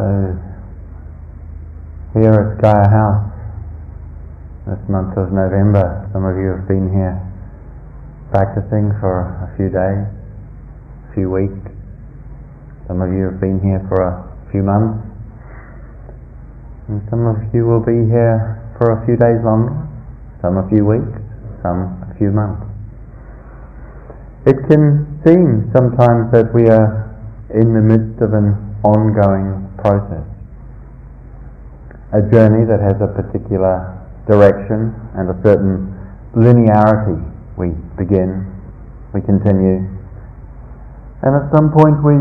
So, here at Gaia House, this month of November, some of you have been here practicing for a few days, a few weeks. Some of you have been here for a few months. And some of you will be here for a few days longer, some a few weeks, some a few months. It can seem sometimes that we are in the midst of an ongoing process. A journey that has a particular direction and a certain linearity. We begin, we continue, and at some point we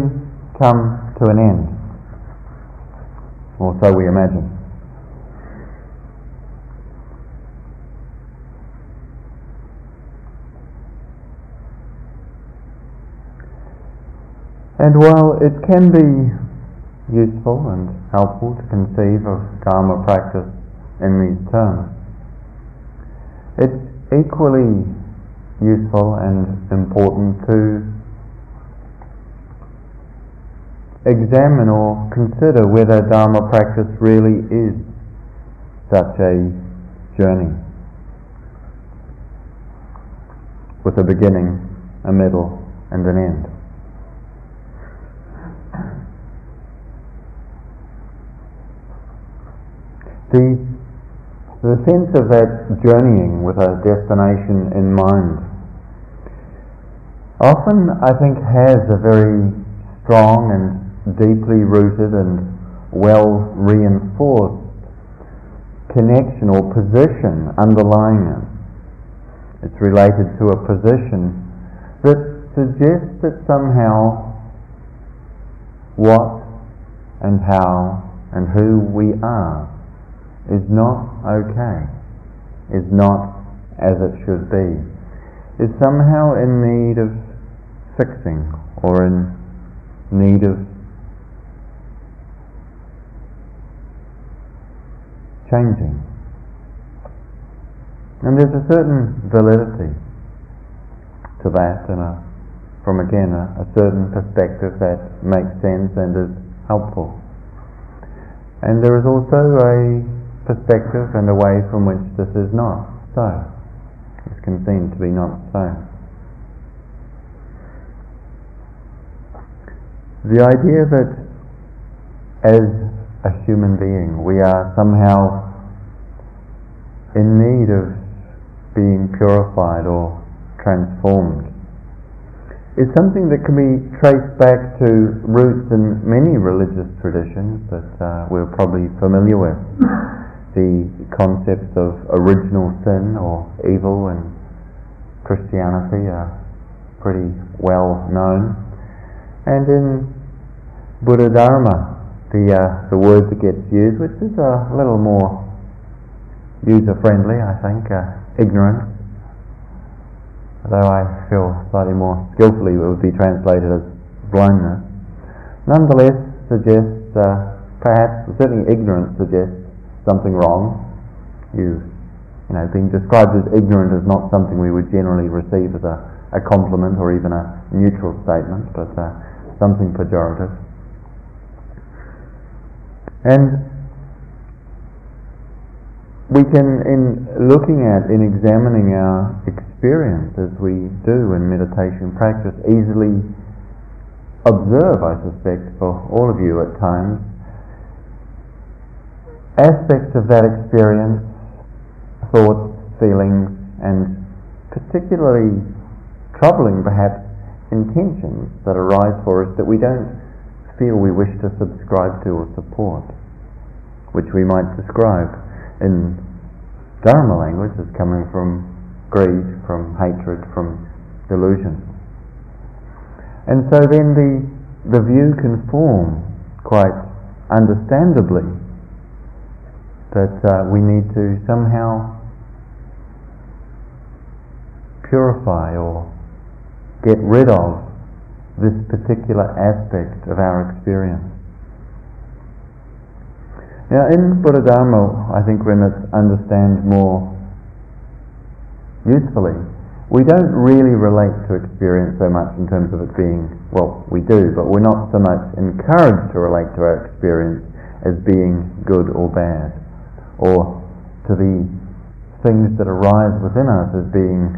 come to an end. Or so we imagine. And while it can be useful and helpful to conceive of Dharma practice in these terms. It's equally useful and important to examine or consider whether Dharma practice really is such a journey with a beginning, a middle, and an end. The, the sense of that journeying with a destination in mind often, I think, has a very strong and deeply rooted and well reinforced connection or position underlying it. It's related to a position that suggests that somehow what and how and who we are is not okay, is not as it should be, is somehow in need of fixing or in need of changing. And there's a certain validity to that, and a, from again a, a certain perspective that makes sense and is helpful. And there is also a perspective and a way from which this is not so. This can seem to be not so. The idea that as a human being we are somehow in need of being purified or transformed is something that can be traced back to roots in many religious traditions that uh, we're probably familiar with the concepts of original sin or evil in Christianity are pretty well known. And in Buddha Dharma, the, uh, the word that gets used, which is a little more user friendly, I think, uh, ignorance, although I feel slightly more skillfully it would be translated as blindness, nonetheless suggests, uh, perhaps, certainly ignorance suggests something wrong. You, you know, being described as ignorant is not something we would generally receive as a, a compliment or even a neutral statement, but uh, something pejorative. And we can, in looking at, in examining our experience as we do in meditation practice, easily observe, I suspect, for all of you at times, aspects of that experience, thoughts, feelings, and particularly troubling perhaps intentions that arise for us that we don't feel we wish to subscribe to or support, which we might describe in Dharma language as coming from greed, from hatred, from delusion. And so then the, the view can form quite understandably that uh, we need to somehow purify or get rid of this particular aspect of our experience. Now, in Buddha Dharma, I think when it's understood more usefully, we don't really relate to experience so much in terms of it being, well, we do, but we're not so much encouraged to relate to our experience as being good or bad, or to the things that arise within us as being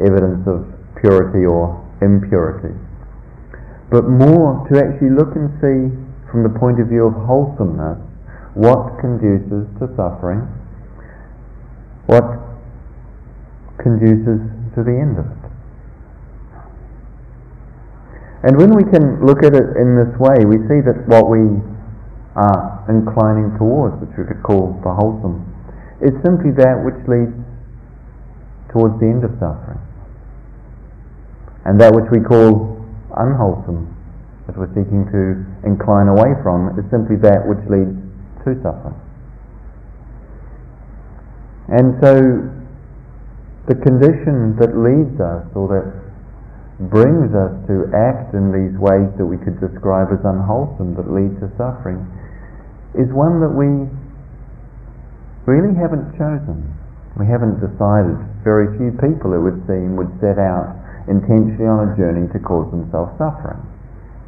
evidence of purity or impurity. But more to actually look and see from the point of view of wholesomeness what conduces to suffering, what conduces to the end of it. And when we can look at it in this way, we see that what we are inclining towards, which we could call the wholesome, is simply that which leads towards the end of suffering. And that which we call unwholesome, that we're seeking to incline away from, is simply that which leads to suffering. And so the condition that leads us or that brings us to act in these ways that we could describe as unwholesome that lead to suffering is one that we really haven't chosen. We haven't decided. Very few people, it would seem, would set out intentionally on a journey to cause themselves suffering.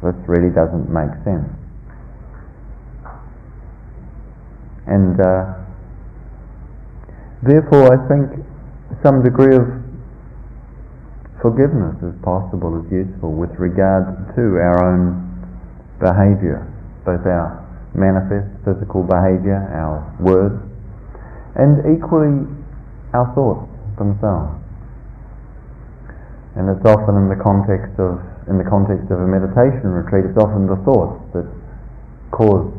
This really doesn't make sense. And uh, therefore, I think some degree of forgiveness is possible is useful with regard to our own behaviour, both our manifest physical behaviour, our words, and equally our thoughts themselves. And it's often in the context of in the context of a meditation retreat, it's often the thoughts that cause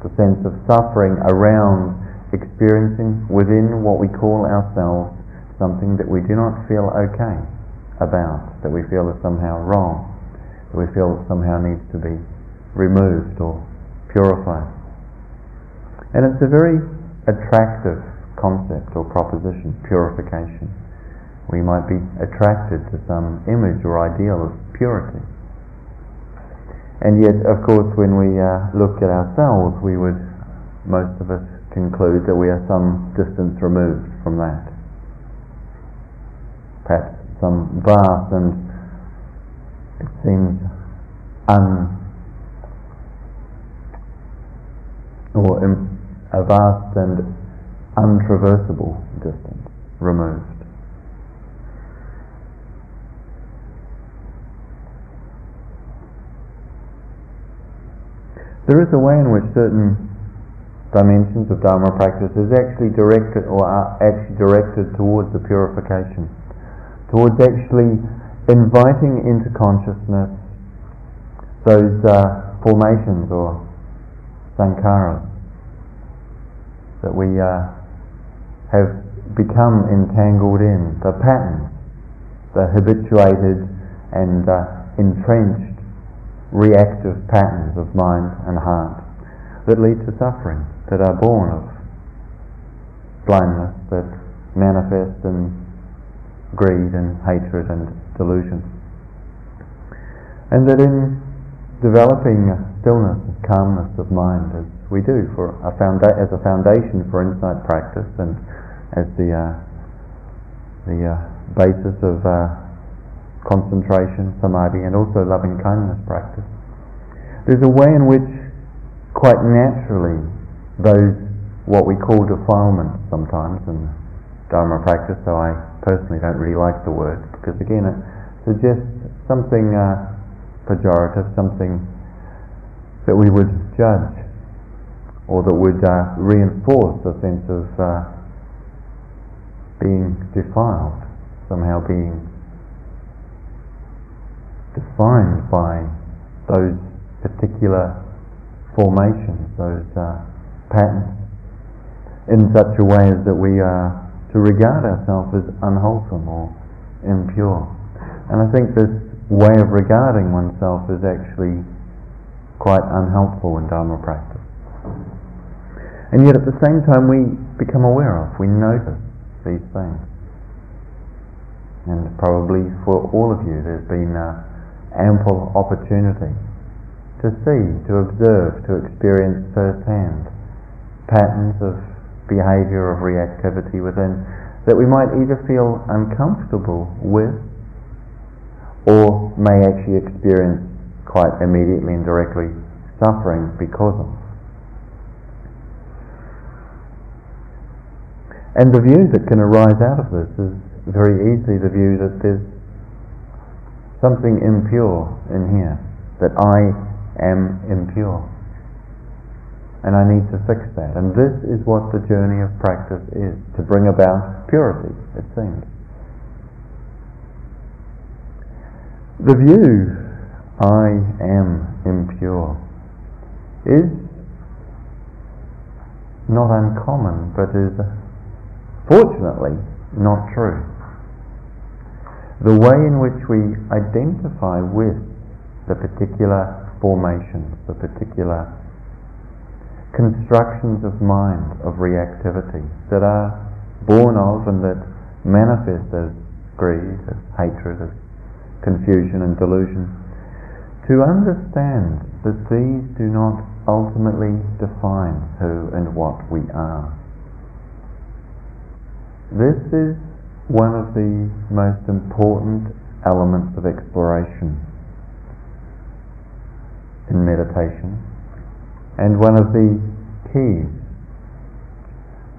the sense of suffering around experiencing within what we call ourselves something that we do not feel okay about, that we feel is somehow wrong, that we feel somehow needs to be removed or purified. And it's a very attractive concept or proposition, purification. We might be attracted to some image or ideal of purity. And yet, of course, when we uh, look at ourselves, we would, most of us, conclude that we are some distance removed from that perhaps some vast and it seems un or a vast and untraversable distance removed. There is a way in which certain dimensions of Dharma practice is actually directed or are actually directed towards the purification towards actually inviting into consciousness those uh, formations or sankharas that we uh, have become entangled in, the patterns, the habituated and uh, entrenched reactive patterns of mind and heart that lead to suffering, that are born of blindness, that manifest in greed and hatred and delusion. And that in developing stillness and calmness of mind as we do for a founda- as a foundation for insight practice and as the uh, the uh, basis of uh, concentration, samadhi, and also loving kindness practice. There's a way in which, quite naturally, those what we call defilements sometimes, in Dharma practice, so I personally don't really like the word because again it suggests something uh, pejorative, something that we would judge or that would uh, reinforce a sense of uh, being defiled, somehow being defined by those particular formations, those uh, patterns, in such a way as that we are to regard ourselves as unwholesome or impure. And I think this way of regarding oneself is actually quite unhelpful in Dharma practice. And yet at the same time we become aware of, we notice these things. And probably for all of you there's been uh, ample opportunity to see, to observe, to experience firsthand patterns of behavior of reactivity within that we might either feel uncomfortable with or may actually experience quite immediately and directly suffering because of. And the view that can arise out of this is very easily the view that there's something impure in here, that I am impure. And I need to fix that. And this is what the journey of practice is, to bring about purity, it seems. The view, I am impure, is not uncommon, but is fortunately not true. The way in which we identify with the particular formations, the particular constructions of mind, of reactivity that are born of and that manifest as greed, as hatred, as confusion and delusion, to understand that these do not ultimately define who and what we are. This is one of the most important elements of exploration in meditation and one of the keys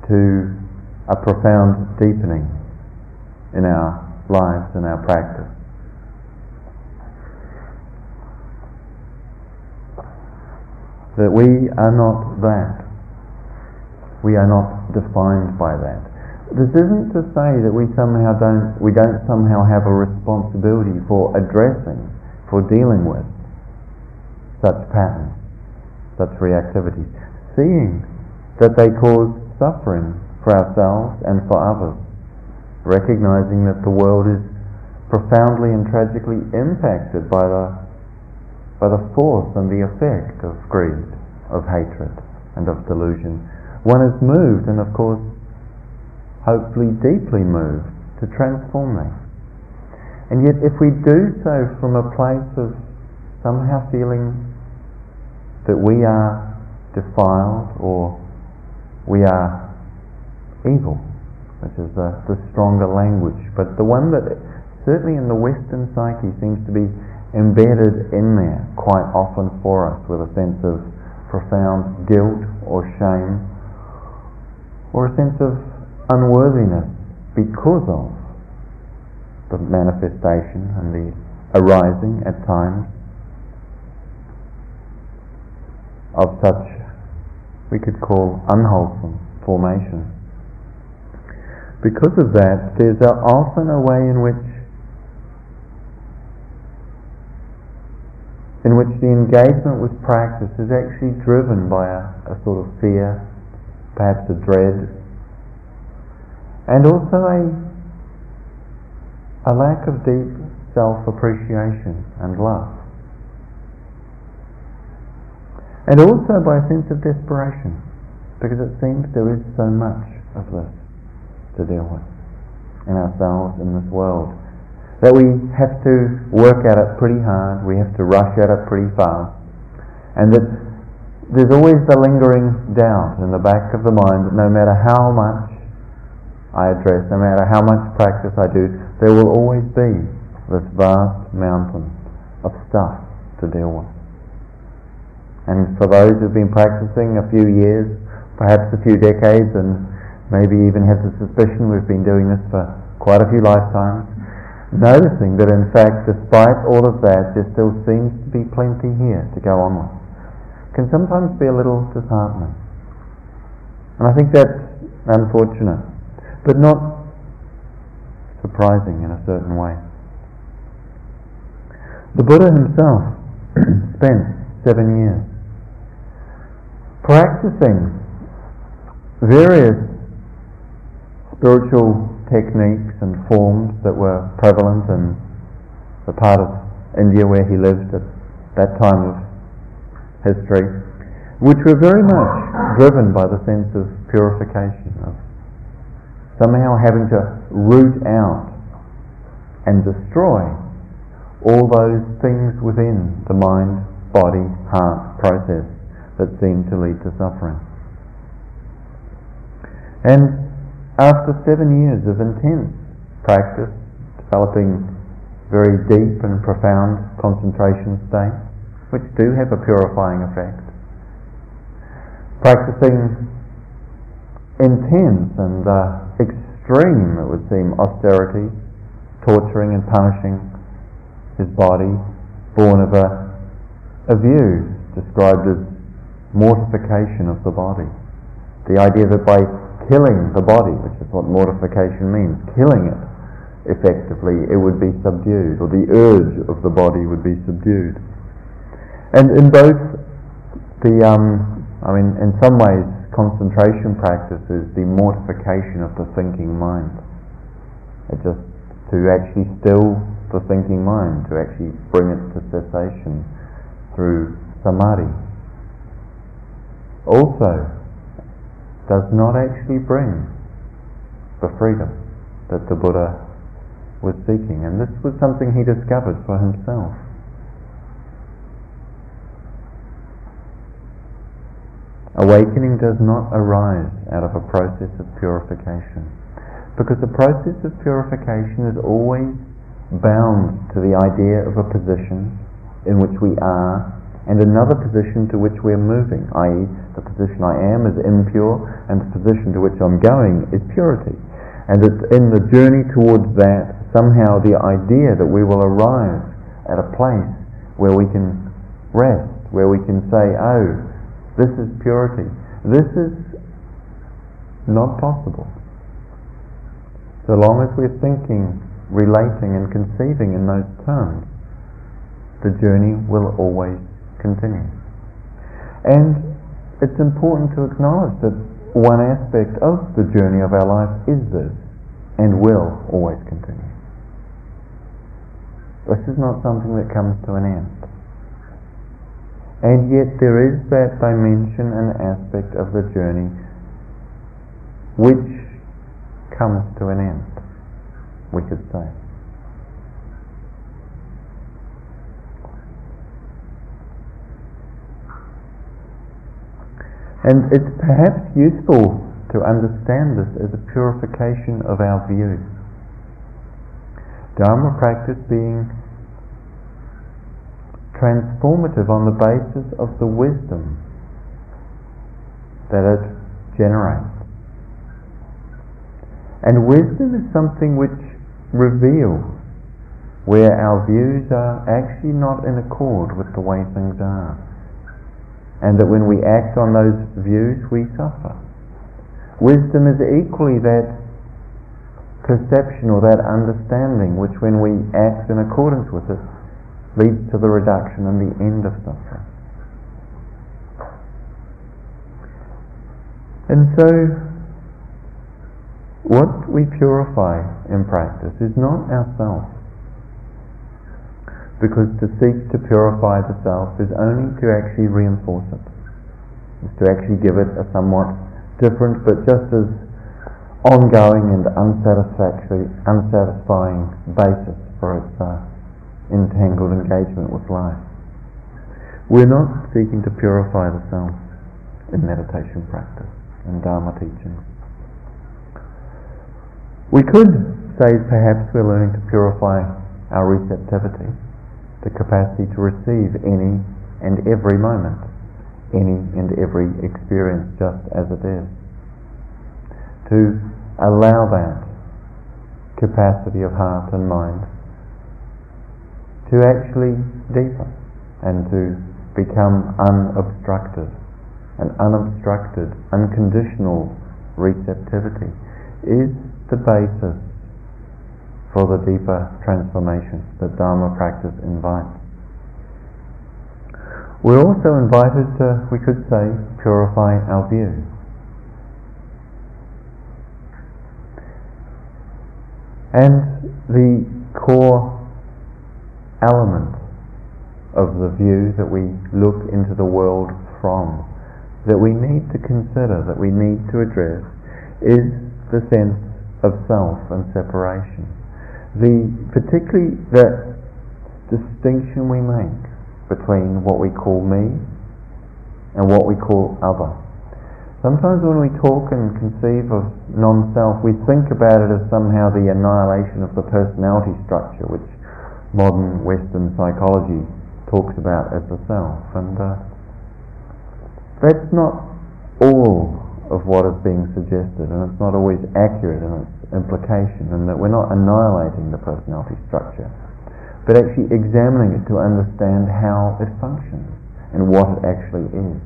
to a profound deepening in our lives and our practice. That we are not that. We are not defined by that. This isn't to say that we somehow don't, we don't somehow have a responsibility for addressing, for dealing with such patterns, such reactivities, seeing that they cause suffering for ourselves and for others, recognizing that the world is profoundly and tragically impacted by the, by the force and the effect of greed, of hatred, and of delusion. One is moved, and of course, hopefully deeply moved to transform that. And yet, if we do so from a place of somehow feeling that we are defiled or we are evil, which is the, the stronger language, but the one that certainly in the Western psyche seems to be embedded in there quite often for us with a sense of profound guilt or shame or a sense of unworthiness because of the manifestation and the arising at times of such we could call unwholesome formation. Because of that, there's often a way in which in which the engagement with practice is actually driven by a, a sort of fear, perhaps a dread and also a, a lack of deep self-appreciation and love. And also by a sense of desperation, because it seems there is so much of this to deal with in ourselves, in this world, that we have to work at it pretty hard, we have to rush at it pretty fast, and that there's always the lingering doubt in the back of the mind that no matter how much I address, no matter how much practice I do, there will always be this vast mountain of stuff to deal with. And for those who've been practicing a few years, perhaps a few decades, and maybe even have the suspicion we've been doing this for quite a few lifetimes, noticing that in fact, despite all of that, there still seems to be plenty here to go on with, can sometimes be a little disheartening. And I think that's unfortunate but not surprising in a certain way. The Buddha himself spent seven years practicing various spiritual techniques and forms that were prevalent in the part of India where he lived at that time of history, which were very much driven by the sense of purification, of somehow having to root out and destroy all those things within the mind, body, heart process that seem to lead to suffering. And after seven years of intense practice, developing very deep and profound concentration states, which do have a purifying effect, practicing intense and uh, extreme, it would seem, austerity, torturing and punishing his body, born of a, a view described as mortification of the body. The idea that by killing the body, which is what mortification means, killing it effectively, it would be subdued, or the urge of the body would be subdued. And in both the, um, I mean, in some ways, concentration practice is the mortification of the thinking mind. It just to actually still the thinking mind, to actually bring it to cessation through samadhi. Also, does not actually bring the freedom that the Buddha was seeking, and this was something he discovered for himself. Awakening does not arise out of a process of purification, because the process of purification is always bound to the idea of a position in which we are and another position to which we're moving, i.e., the position I am is impure, and the position to which I'm going is purity. And it's in the journey towards that, somehow the idea that we will arrive at a place where we can rest, where we can say, oh, this is purity. This is not possible. So long as we're thinking, relating, and conceiving in those terms, the journey will always continue. And it's important to acknowledge that one aspect of the journey of our life is this and will always continue. This is not something that comes to an end. And yet there is that dimension and aspect of the journey which comes to an end, we could say. And it's perhaps useful to understand this as a purification of our view. Dharma practice being transformative on the basis of the wisdom that it generates. And wisdom is something which reveals where our views are actually not in accord with the way things are and that when we act on those views, we suffer. Wisdom is equally that perception or that understanding which, when we act in accordance with it, leads to the reduction and the end of suffering. And so, what we purify in practice is not ourselves because to seek to purify the self is only to actually reinforce it, is to actually give it a somewhat different but just as ongoing and unsatisfactory, unsatisfying basis for its uh, entangled engagement with life. We're not seeking to purify the self in meditation practice and Dharma teaching. We could say perhaps we're learning to purify our receptivity the capacity to receive any and every moment, any and every experience just as it is. To allow that capacity of heart and mind to actually deepen and to become unobstructed. An unobstructed, unconditional receptivity is the basis for the deeper transformation that Dharma practice invites. We're also invited to, we could say, purify our view. And the core element of the view that we look into the world from, that we need to consider, that we need to address, is the sense of self and separation the particularly the distinction we make between what we call me and what we call other. Sometimes when we talk and conceive of non-self, we think about it as somehow the annihilation of the personality structure, which modern Western psychology talks about as the self. And uh, that's not all of what is being suggested, and it's not always accurate in its implication, and that we're not annihilating the personality structure, but actually examining it to understand how it functions and what it actually is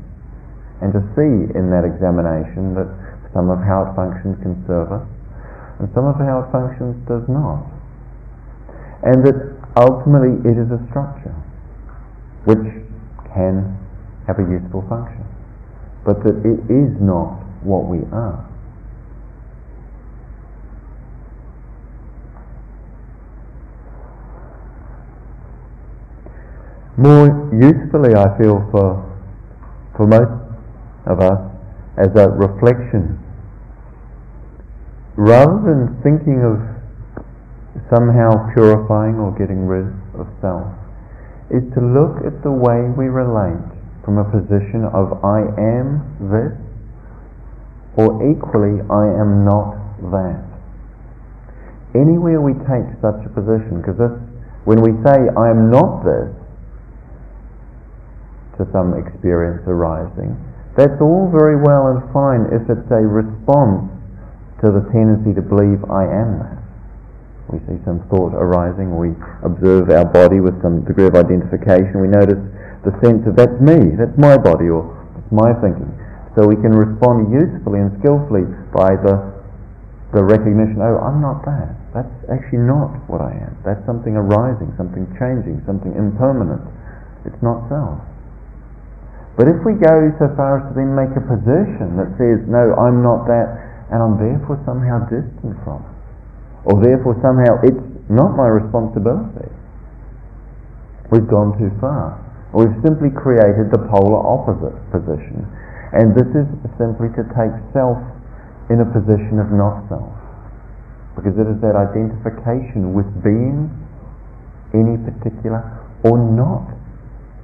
and to see in that examination that some of how it functions can serve us and some of how it functions does not. And that ultimately it is a structure which can have a useful function, but that it is not what we are. More usefully, I feel, for, for most of us as a reflection. Rather than thinking of somehow purifying or getting rid of self, is to look at the way we relate from a position of I am this, or equally I am not that. Anywhere we take such a position, because when we say I am not this, to some experience arising, that's all very well and fine if it's a response to the tendency to believe I am that. We see some thought arising, we observe our body with some degree of identification, we notice the sense of that's me, that's my body, or that's my thinking. So we can respond usefully and skillfully by the, the recognition, oh, I'm not that. That's actually not what I am. That's something arising, something changing, something impermanent. It's not self. But if we go so far as to then make a position that says, no, I'm not that, and I'm therefore somehow distant from it, or therefore somehow it's not my responsibility, we've gone too far. We've simply created the polar opposite position. And this is simply to take self in a position of not self. Because it is that identification with being any particular or not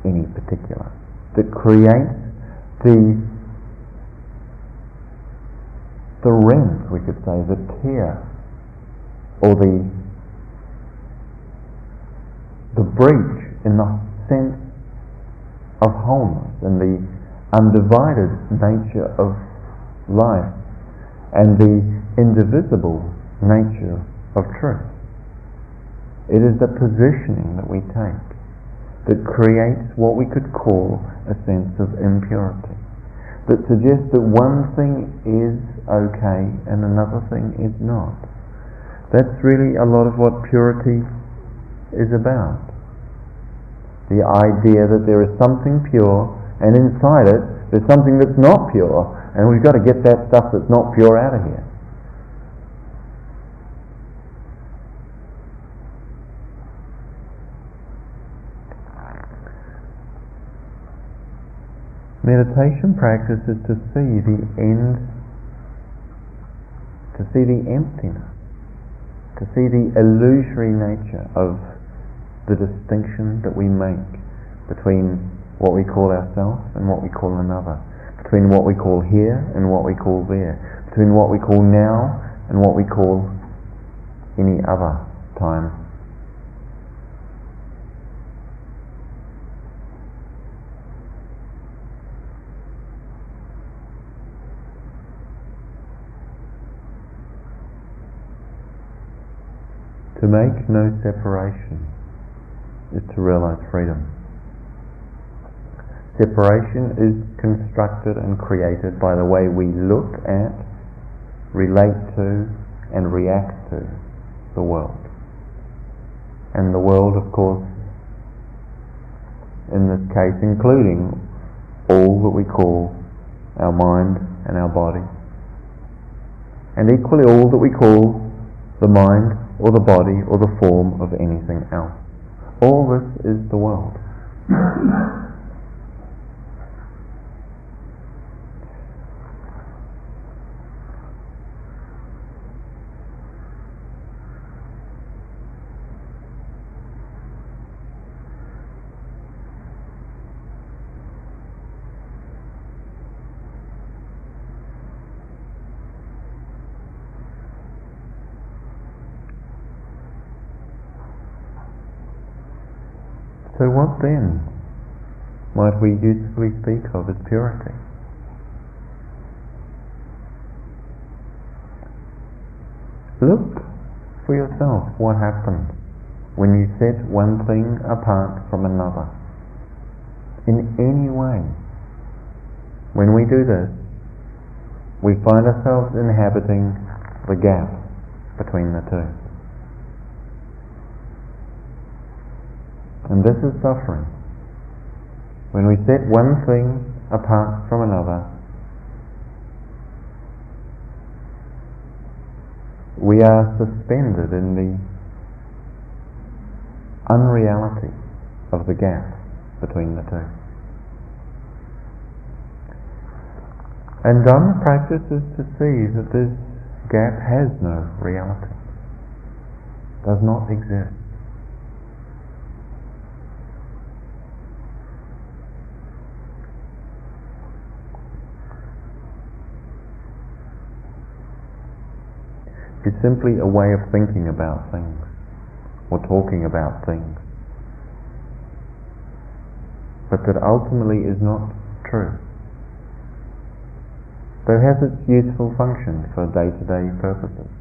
any particular that creates the the rent, we could say, the tear, or the the breach in the sense of wholeness and the undivided nature of life and the indivisible nature of truth. It is the positioning that we take that creates what we could call a sense of impurity. That suggests that one thing is okay and another thing is not. That's really a lot of what purity is about. The idea that there is something pure and inside it there's something that's not pure and we've got to get that stuff that's not pure out of here. Meditation practice is to see the end, to see the emptiness, to see the illusory nature of the distinction that we make between what we call ourselves and what we call another, between what we call here and what we call there, between what we call now and what we call any other time To make no separation is to realize freedom. Separation is constructed and created by the way we look at, relate to, and react to the world. And the world, of course, in this case, including all that we call our mind and our body. And equally all that we call the mind or the body or the form of anything else. All this is the world. So what then might we usefully speak of as purity? Look for yourself what happens when you set one thing apart from another. In any way. When we do this, we find ourselves inhabiting the gap between the two. And this is suffering. When we set one thing apart from another, we are suspended in the unreality of the gap between the two. And Dhamma practice is to see that this gap has no reality, does not exist. It's simply a way of thinking about things or talking about things. But that ultimately is not true. Though has its useful function for day-to-day purposes,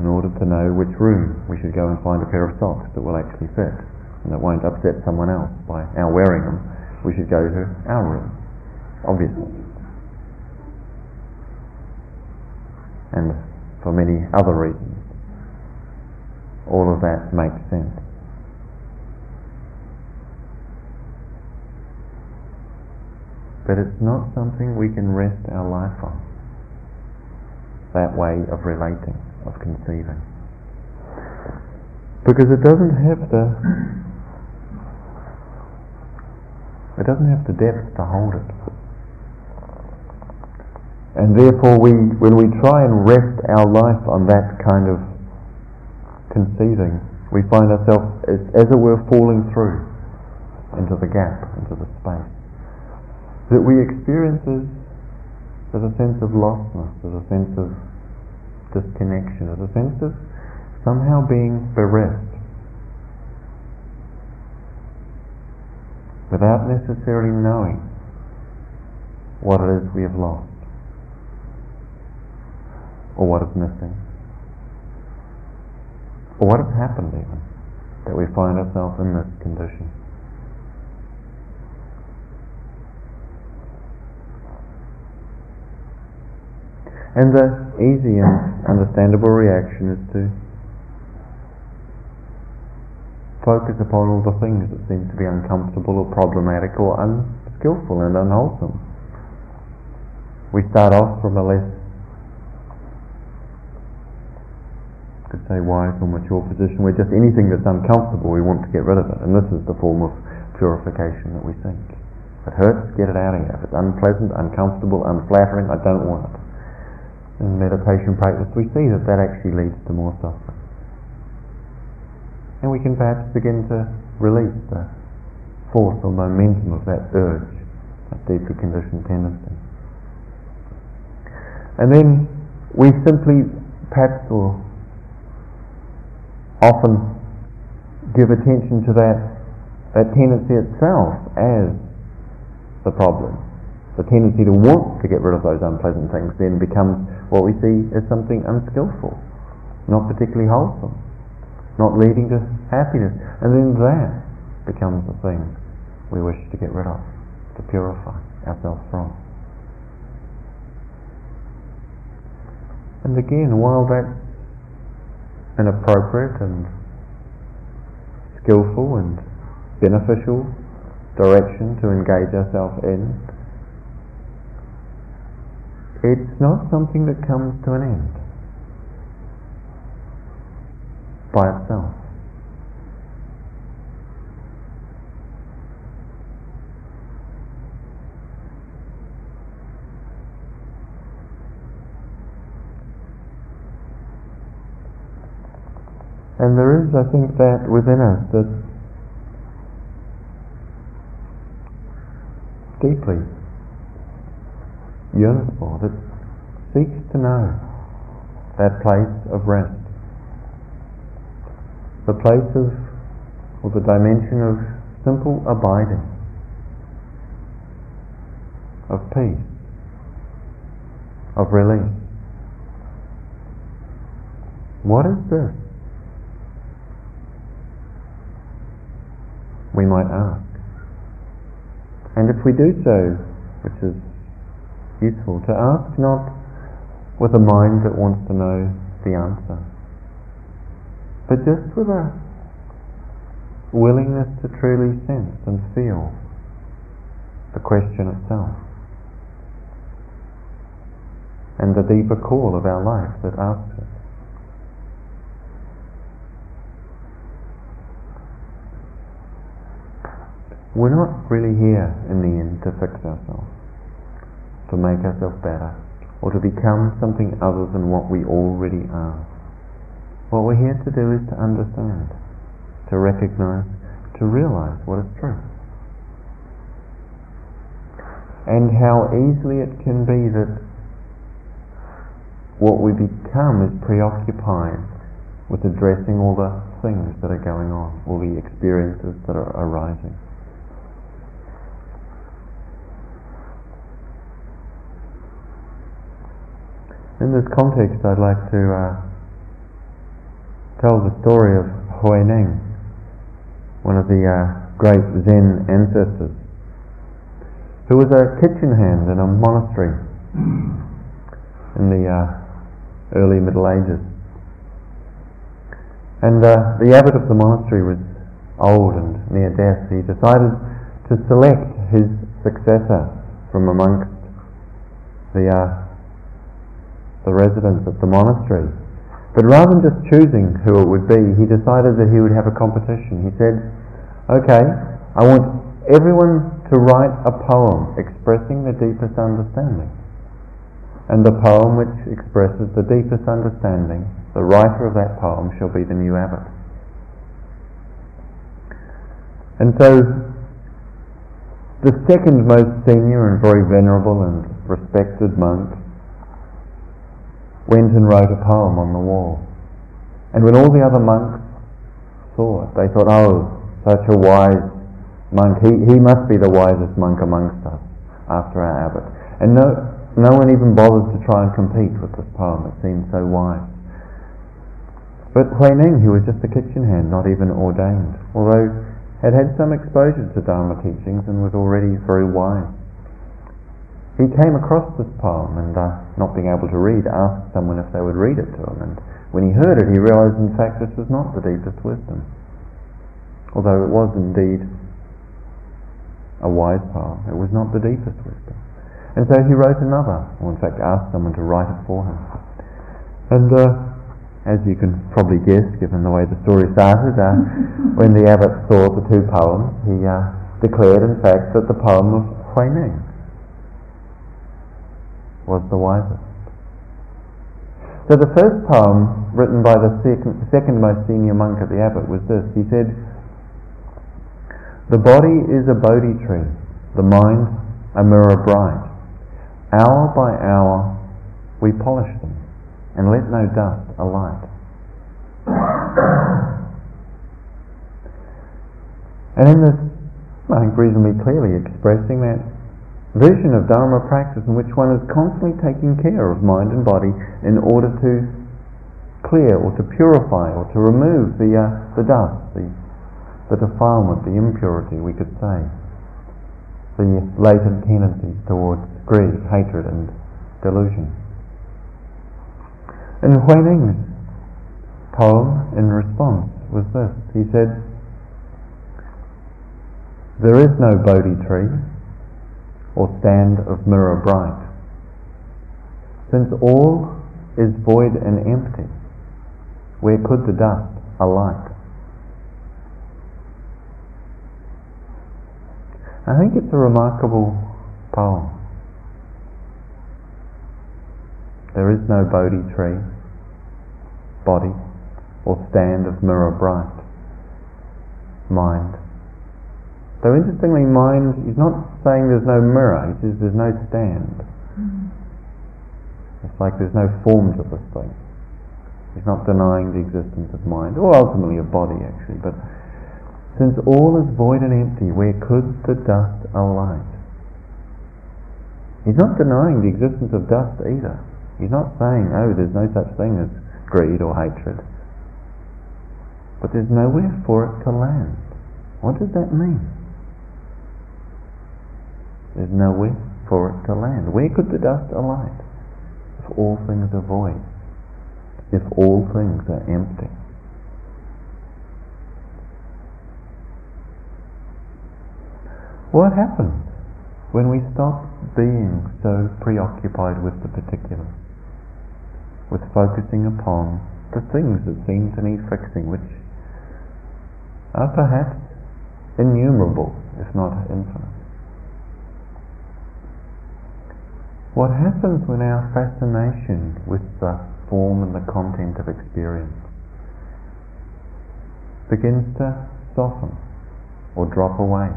in order to know which room we should go and find a pair of socks that will actually fit and that won't upset someone else by our wearing them, we should go to our room, obviously. And for many other reasons. All of that makes sense. But it's not something we can rest our life on. That way of relating, of conceiving. Because it doesn't have the it doesn't have the depth to hold it. And therefore, we, when we try and rest our life on that kind of conceiving, we find ourselves, as, as it were, falling through into the gap, into the space. That we experience as a sense of lostness, as a sense of disconnection, as a sense of somehow being bereft, without necessarily knowing what it is we have lost or what is missing, or what has happened even, that we find ourselves in this condition. And the easy and understandable reaction is to focus upon all the things that seem to be uncomfortable or problematic or unskillful and unwholesome. We start off from a less could say wise or mature position where just anything that's uncomfortable we want to get rid of it. And this is the form of purification that we think. If it hurts, get it out of here. If it's unpleasant, uncomfortable, unflattering, I don't want it. In meditation practice, we see that that actually leads to more suffering. And we can perhaps begin to release the force or momentum of that urge, that deeply conditioned tendency. And then we simply perhaps or often give attention to that, that tendency itself as the problem. The tendency to want to get rid of those unpleasant things then becomes what we see as something unskillful, not particularly wholesome, not leading to happiness. And then that becomes the thing we wish to get rid of, to purify ourselves from. And again, while that's an appropriate and skillful and beneficial direction to engage ourselves in, it's not something that comes to an end by itself. And there is, I think, that within us that deeply yearns for, that seeks to know that place of rest, the place of, or the dimension of simple abiding of peace, of release. What is this? We might ask. And if we do so, which is useful, to ask not with a mind that wants to know the answer, but just with a willingness to truly sense and feel the question itself and the deeper call of our life that asks it. We're not really here in the end to fix ourselves, to make ourselves better, or to become something other than what we already are. What we're here to do is to understand to recognize, to realize what is true. And how easily it can be that what we become is preoccupied with addressing all the things that are going on, all the experiences that are arising. In this context, I'd like to uh, tell the story of Huineng one of the uh, great Zen ancestors, who was a kitchen hand in a monastery in the uh, early Middle Ages. And uh, the abbot of the monastery was old and near death. He decided to select his successor from amongst the uh, the residents of the monastery. But rather than just choosing who it would be, he decided that he would have a competition. He said, okay, I want everyone to write a poem expressing the deepest understanding. And the poem which expresses the deepest understanding, the writer of that poem shall be the new abbot. And so, the second most senior and very venerable and respected monk went and wrote a poem on the wall. And when all the other monks saw it, they thought, oh, such a wise monk, he, he must be the wisest monk amongst us after our abbot. And no, no one even bothered to try and compete with this poem, it seemed so wise. But Huineng, who was just a kitchen hand, not even ordained, although had had some exposure to Dharma teachings and was already very wise, he came across this poem and, uh, not being able to read, asked someone if they would read it to him. And when he heard it, he realized, in fact, this was not the deepest wisdom. Although it was indeed a wise poem, it was not the deepest wisdom. And so he wrote another, or in fact asked someone to write it for him. And uh, as you can probably guess, given the way the story started, uh, when the abbot saw the two poems, he uh, declared, in fact, that the poem of Huineng was the wisest. So the first poem written by the second, second most senior monk at the abbot was this. He said, The body is a Bodhi tree, the mind a mirror bright. Hour by hour we polish them and let no dust alight. and in this, I think reasonably clearly expressing that vision of Dharma practice in which one is constantly taking care of mind and body in order to clear or to purify or to remove the, uh, the dust, the, the defilement, the impurity, we could say, the latent tendencies towards greed, hatred, and delusion. And Huineng's poem in response was this. He said, There is no Bodhi tree or stand of mirror bright. Since all is void and empty, where could the dust alight? I think it's a remarkable poem. There is no Bodhi tree, body, or stand of mirror bright, mind. Though interestingly, mind, is not saying there's no mirror, he says there's no stand. Mm. It's like there's no form to this thing. He's not denying the existence of mind, or ultimately of body actually, but Since all is void and empty, where could the dust alight? He's not denying the existence of dust either. He's not saying, oh, there's no such thing as greed or hatred. But there's nowhere for it to land. What does that mean? There's nowhere for it to land. Where could the dust alight if all things are void? If all things are empty? What happens when we stop being so preoccupied with the particular, with focusing upon the things that seem to need fixing, which are perhaps innumerable, if not infinite. What happens when our fascination with the form and the content of experience begins to soften or drop away?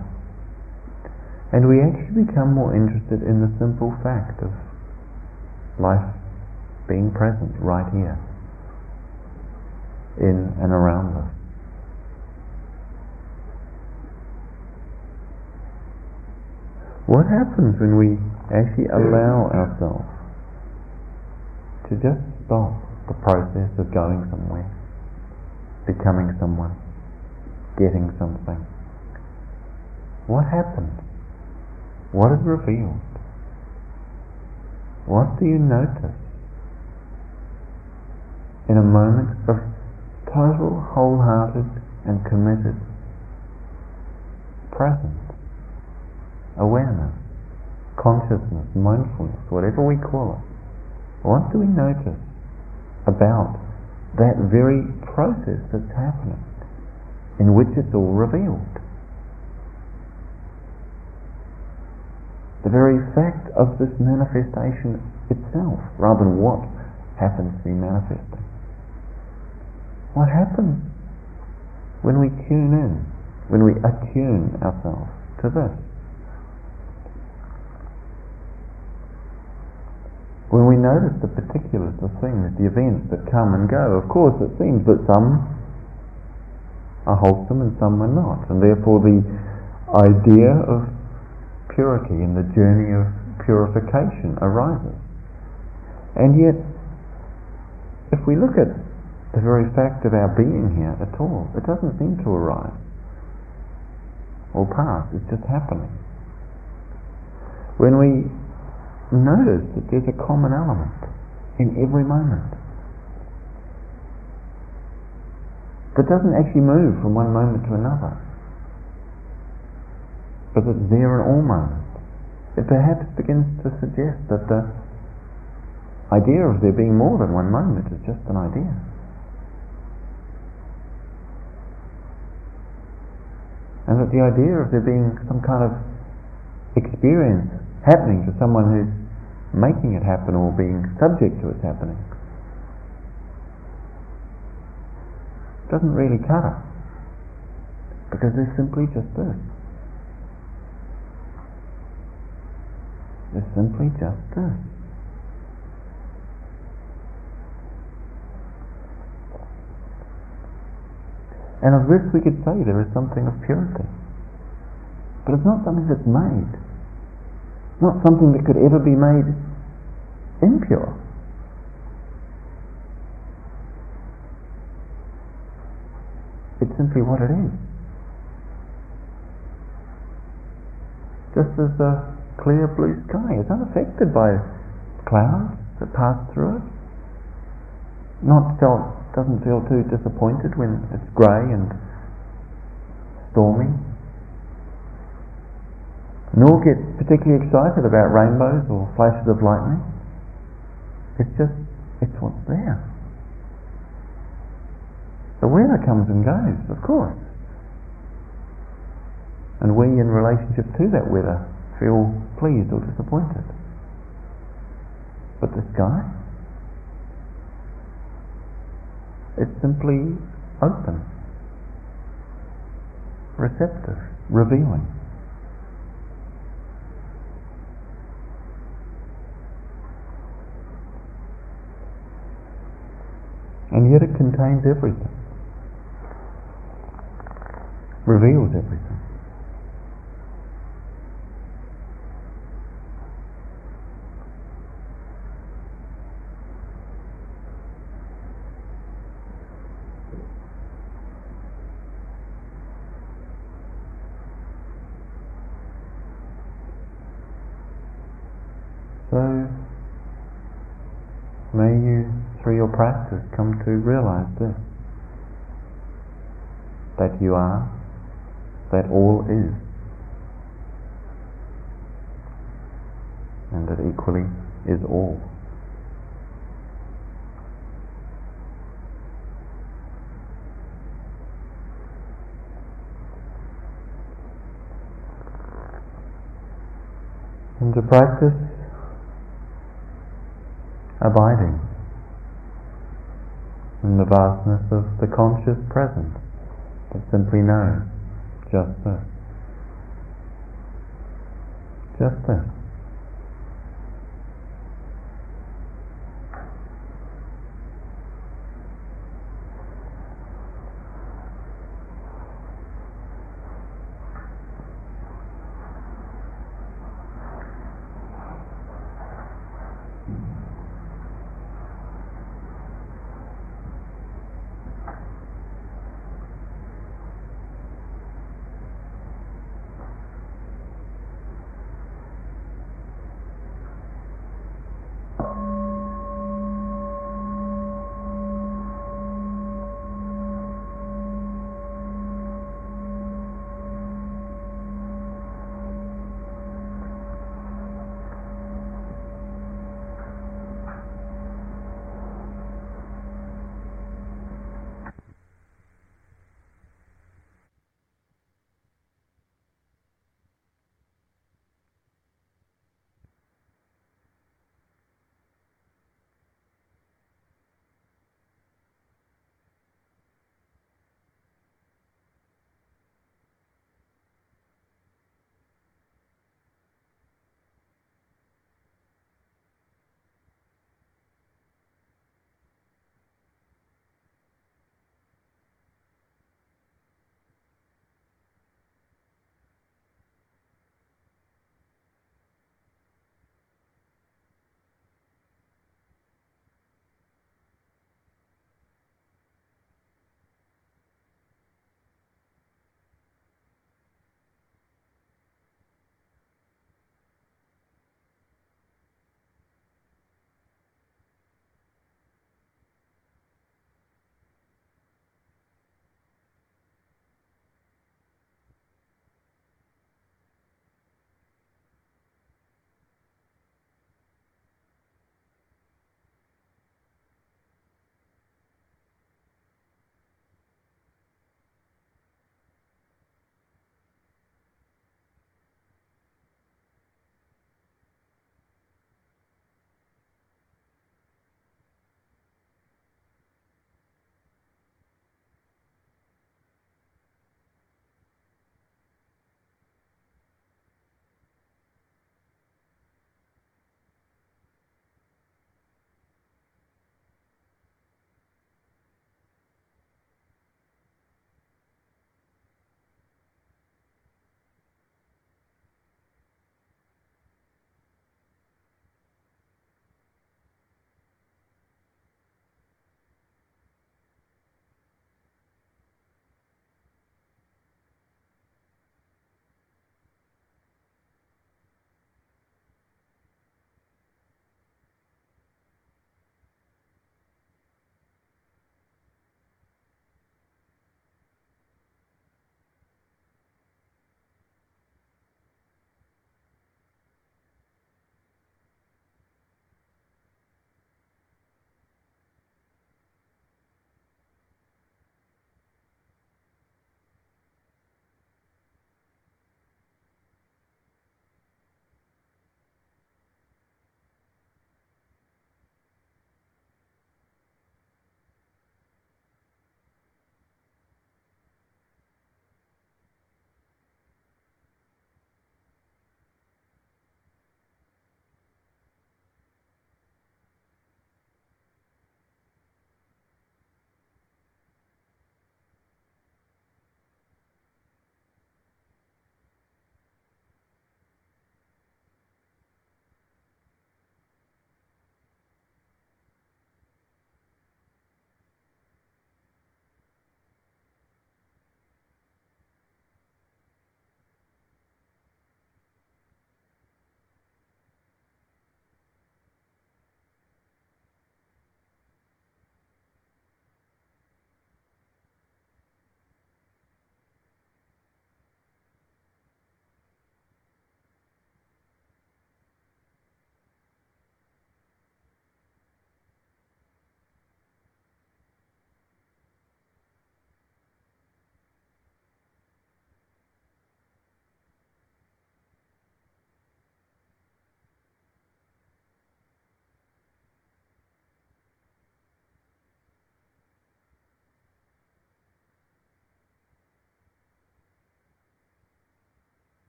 And we actually become more interested in the simple fact of life being present right here, in and around us. What happens when we actually allow ourselves to just stop the process of going somewhere, becoming someone, getting something? What happens? What is revealed? What do you notice in a moment of total, wholehearted, and committed presence, awareness, consciousness, mindfulness, whatever we call it? What do we notice about that very process that's happening in which it's all revealed? the very fact of this manifestation itself, rather than what happens to be manifesting. What happens when we tune in, when we attune ourselves to this? When we notice the particulars, the things, the events that come and go, of course it seems that some are wholesome and some are not, and therefore the idea of purity and the journey of purification arises. And yet, if we look at the very fact of our being here at all, it doesn't seem to arise or pass, it's just happening. When we notice that there's a common element in every moment that doesn't actually move from one moment to another, but it's there in all moments. It perhaps begins to suggest that the idea of there being more than one moment is just an idea. And that the idea of there being some kind of experience happening to someone who's making it happen or being subject to its happening doesn't really cut it. Because there's simply just this. is simply just this. And of this we could say there is something of purity. But it's not something that's made. Not something that could ever be made impure. It's simply what it is. Just as the clear blue sky. is unaffected by clouds that pass through it. Not felt, doesn't feel too disappointed when it's grey and stormy. Nor get particularly excited about rainbows or flashes of lightning. It's just, it's what's there. The weather comes and goes, of course. And we, in relationship to that weather, feel pleased or disappointed. But the sky, it's simply open, receptive, revealing. And yet it contains everything. reveals everything. So, may you, through your practice, come to realize this that you are, that all is, and that equally is all. And to practice abiding in the vastness of the conscious present that simply knows just this. Just this.